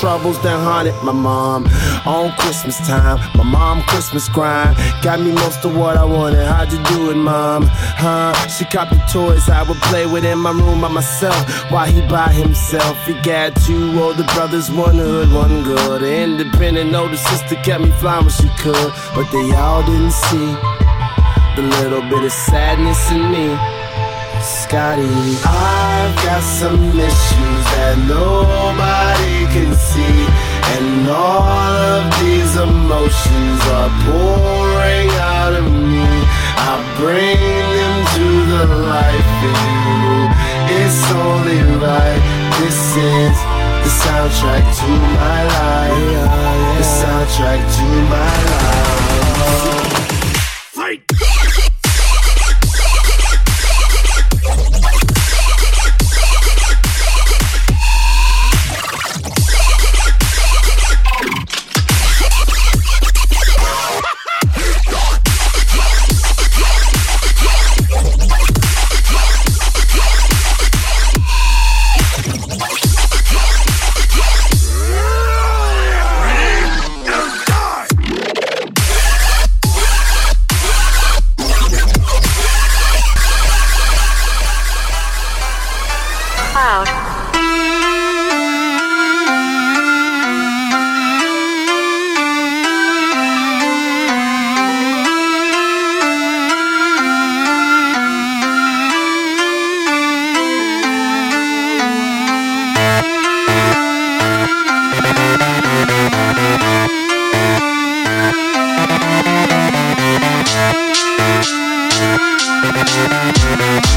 troubles that haunted my mom. On Christmas time, my mom Christmas grind got me most of what I wanted. How'd you do it, mom? Huh? She copied toys I would play with in my room by myself while he by himself. He got two older brothers, one hood, one good. The Independent older sister kept me flying when she could, but they all didn't see the little bit of sadness in me. Scotty, I've got some issues that nobody can see, and all of these emotions are pouring out of me. I bring them to the light for you. It's only right. This is the soundtrack to my life. The soundtrack to my life. Música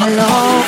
hello.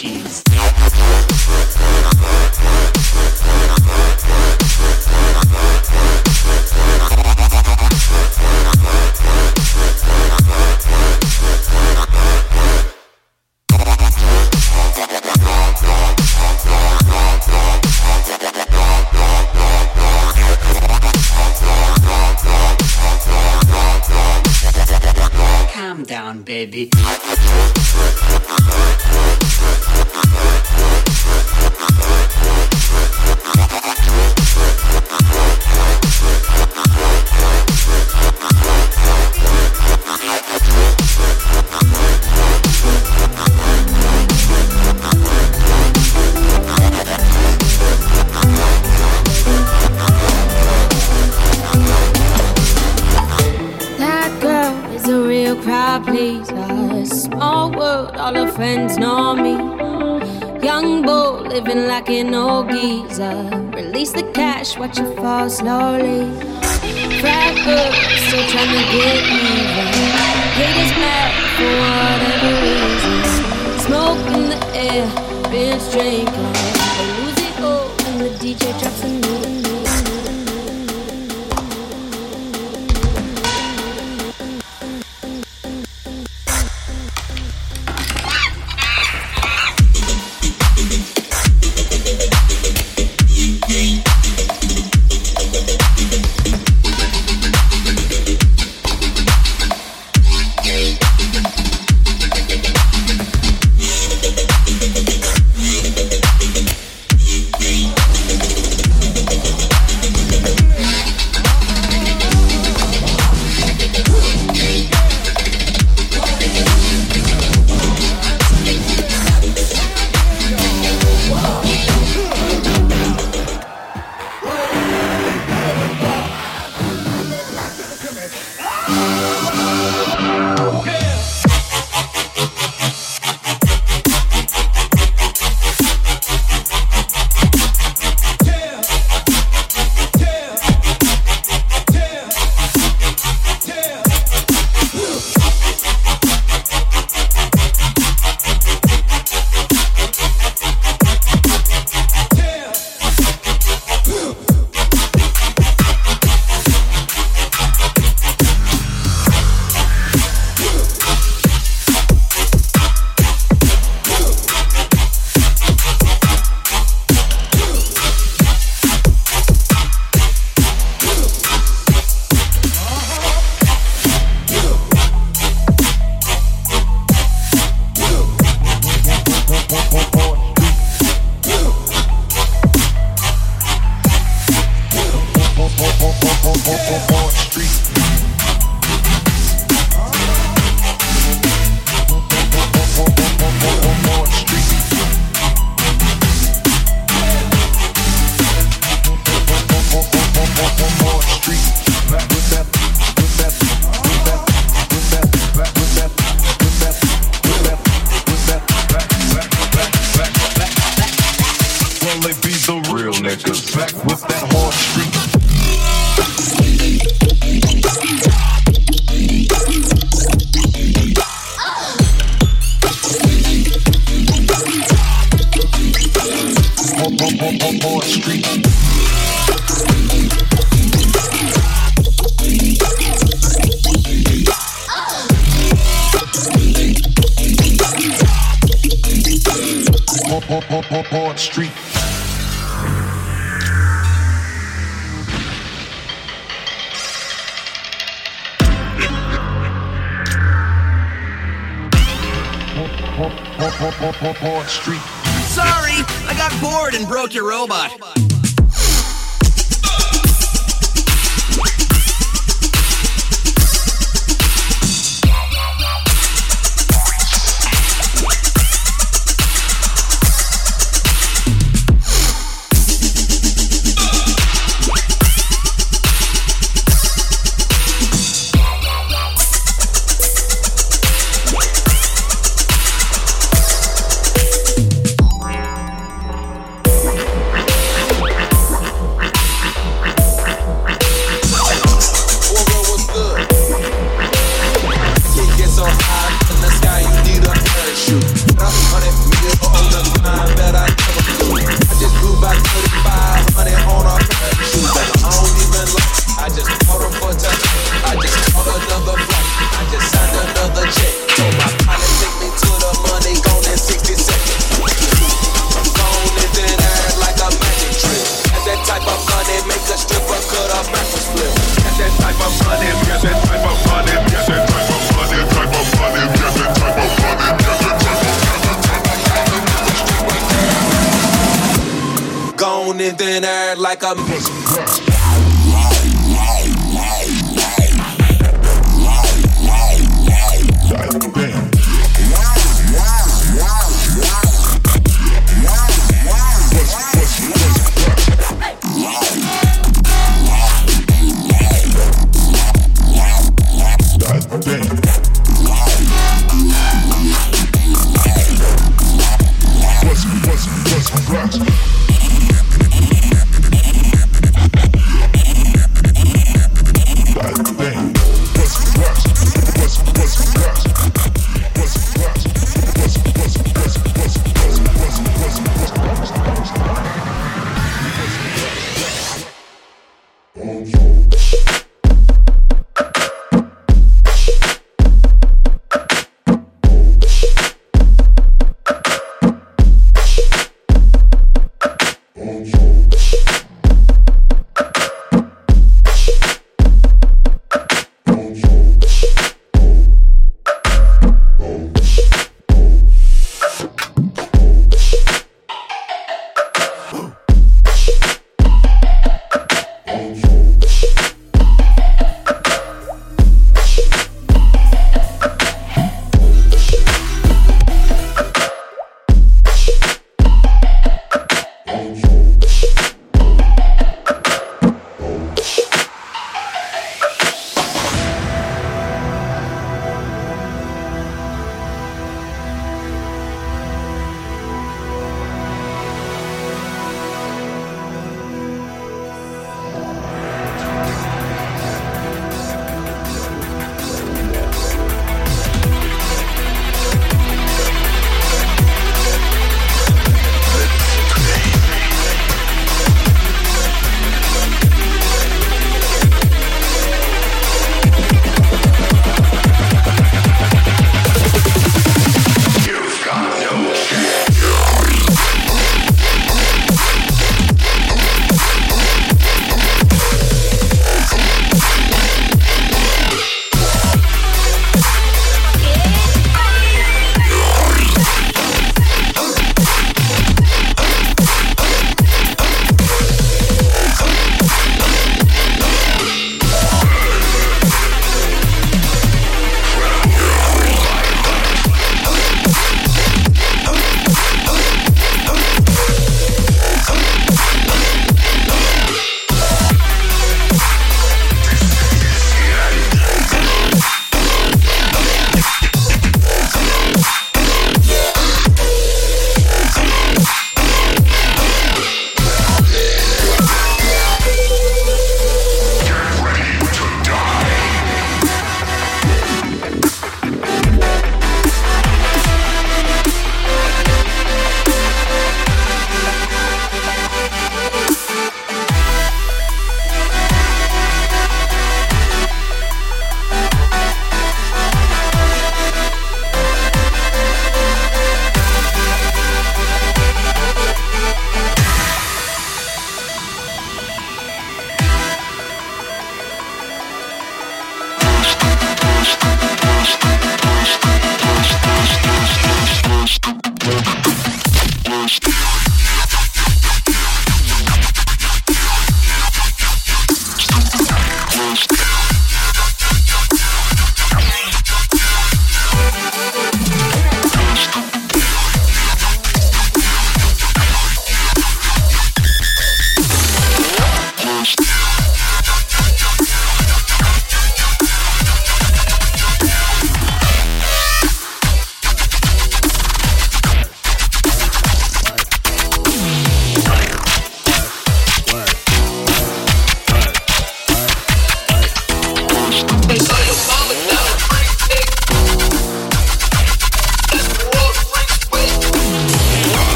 cheese. baby. trying to get me even. Haters mad for whatever reason. Smoke in the air, bitch drinking. Sorry, I got bored and broke your robot.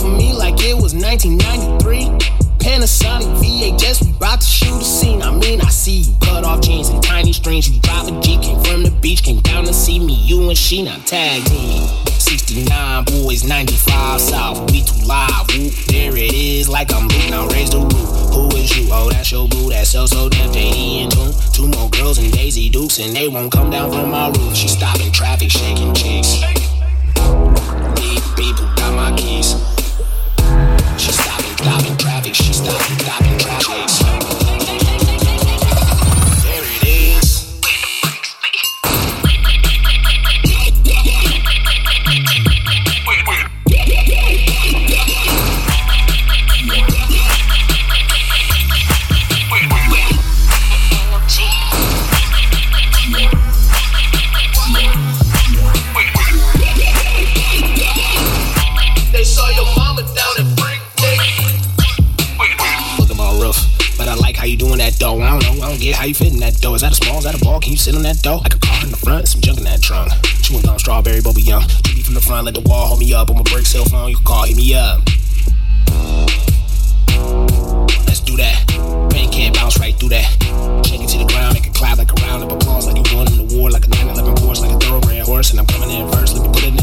For me like it was 1993? Panasonic VHS, we bout to shoot a scene. I mean, I see you cut off jeans and tiny strings. You drive a Jeep, came from the beach, came down to see me. You and she now tag team. 69 Boyz, 95 south. We too live. There it is, like I'm Luke. Now raise the roof. Who is you? Oh, that's your boo. That's so so damn JD and Tune. Two more girls and Daisy Dukes, and they won't come down from my roof. She stopping traffic, shaking cheeks. Beep, beep, got my keys? She stopping, stopping traffic. She stopping, stopping traffic. Don't get how you fit in that dough. Is that a small? Is that a ball? Can you sit on that dough? Like a car in the front, some junk in that trunk. Chewing gum, strawberry, bubble yum. Keep me from the front, let the wall hold me up. On my brick cell phone, you can call, hit me up. Let's do that. Rain can't bounce right through that. Shake it to the ground, make it clap like a round of applause, like you doing in the war, like a 911 horse, like a thoroughbred horse. And I'm coming in first, let me put it in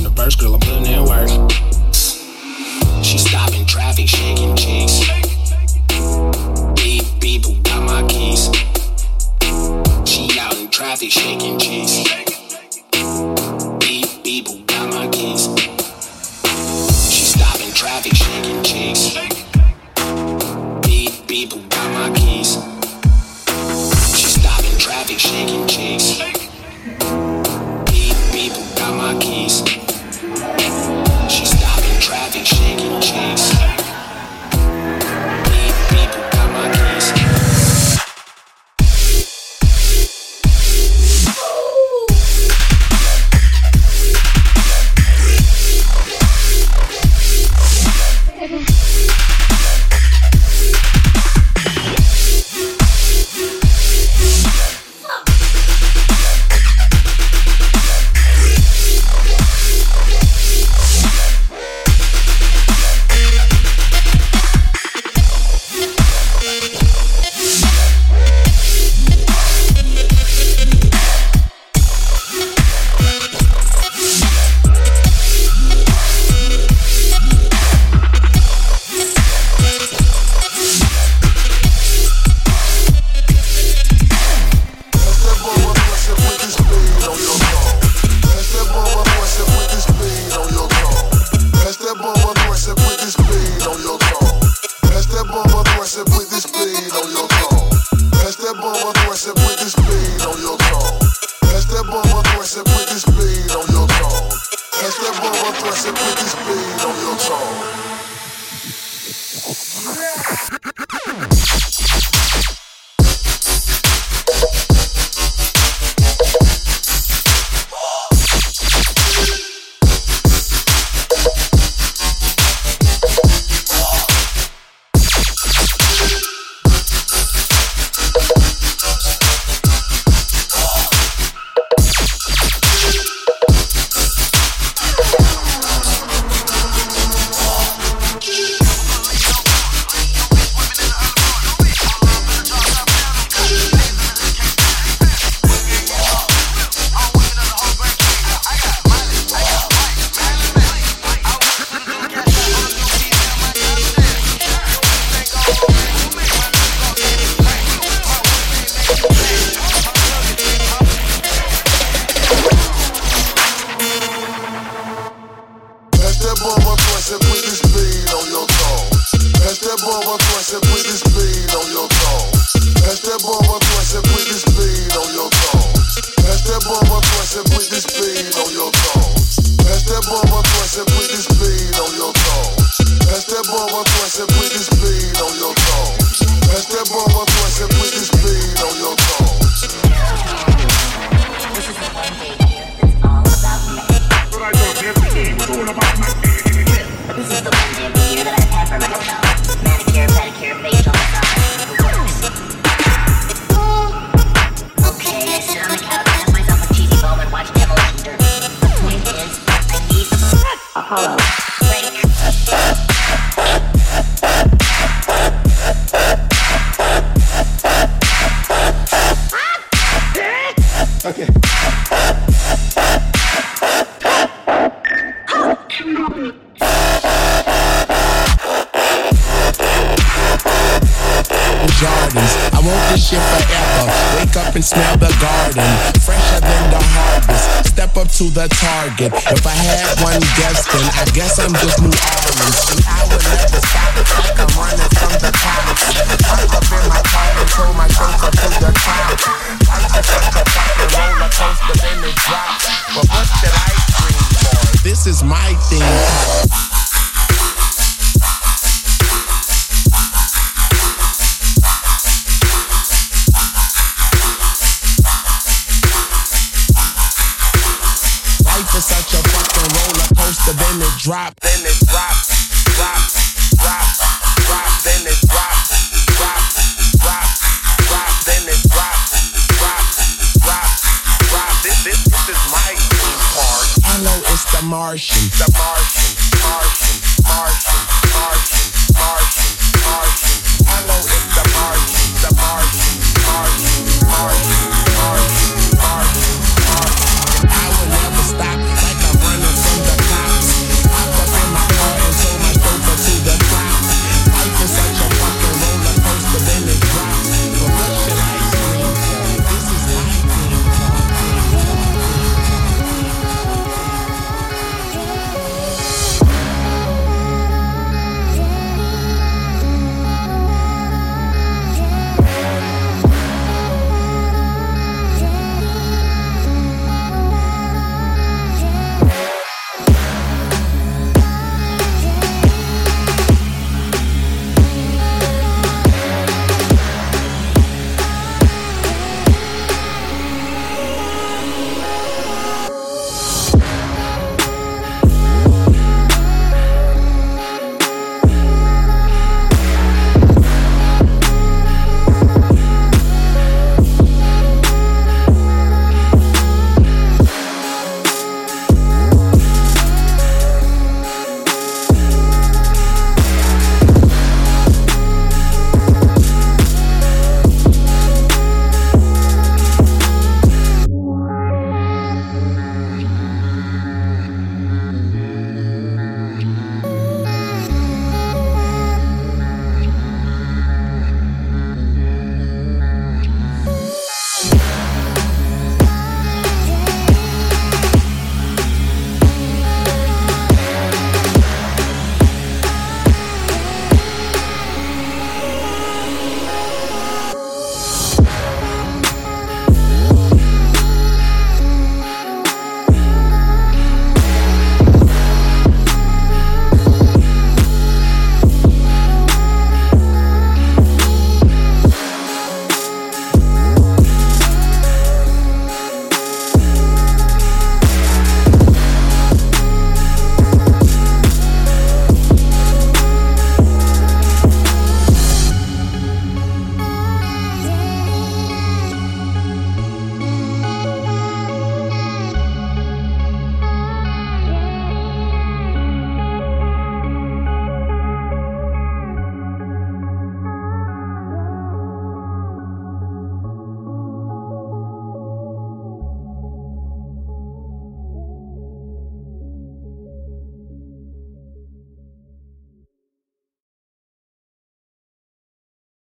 Martian. The Martian.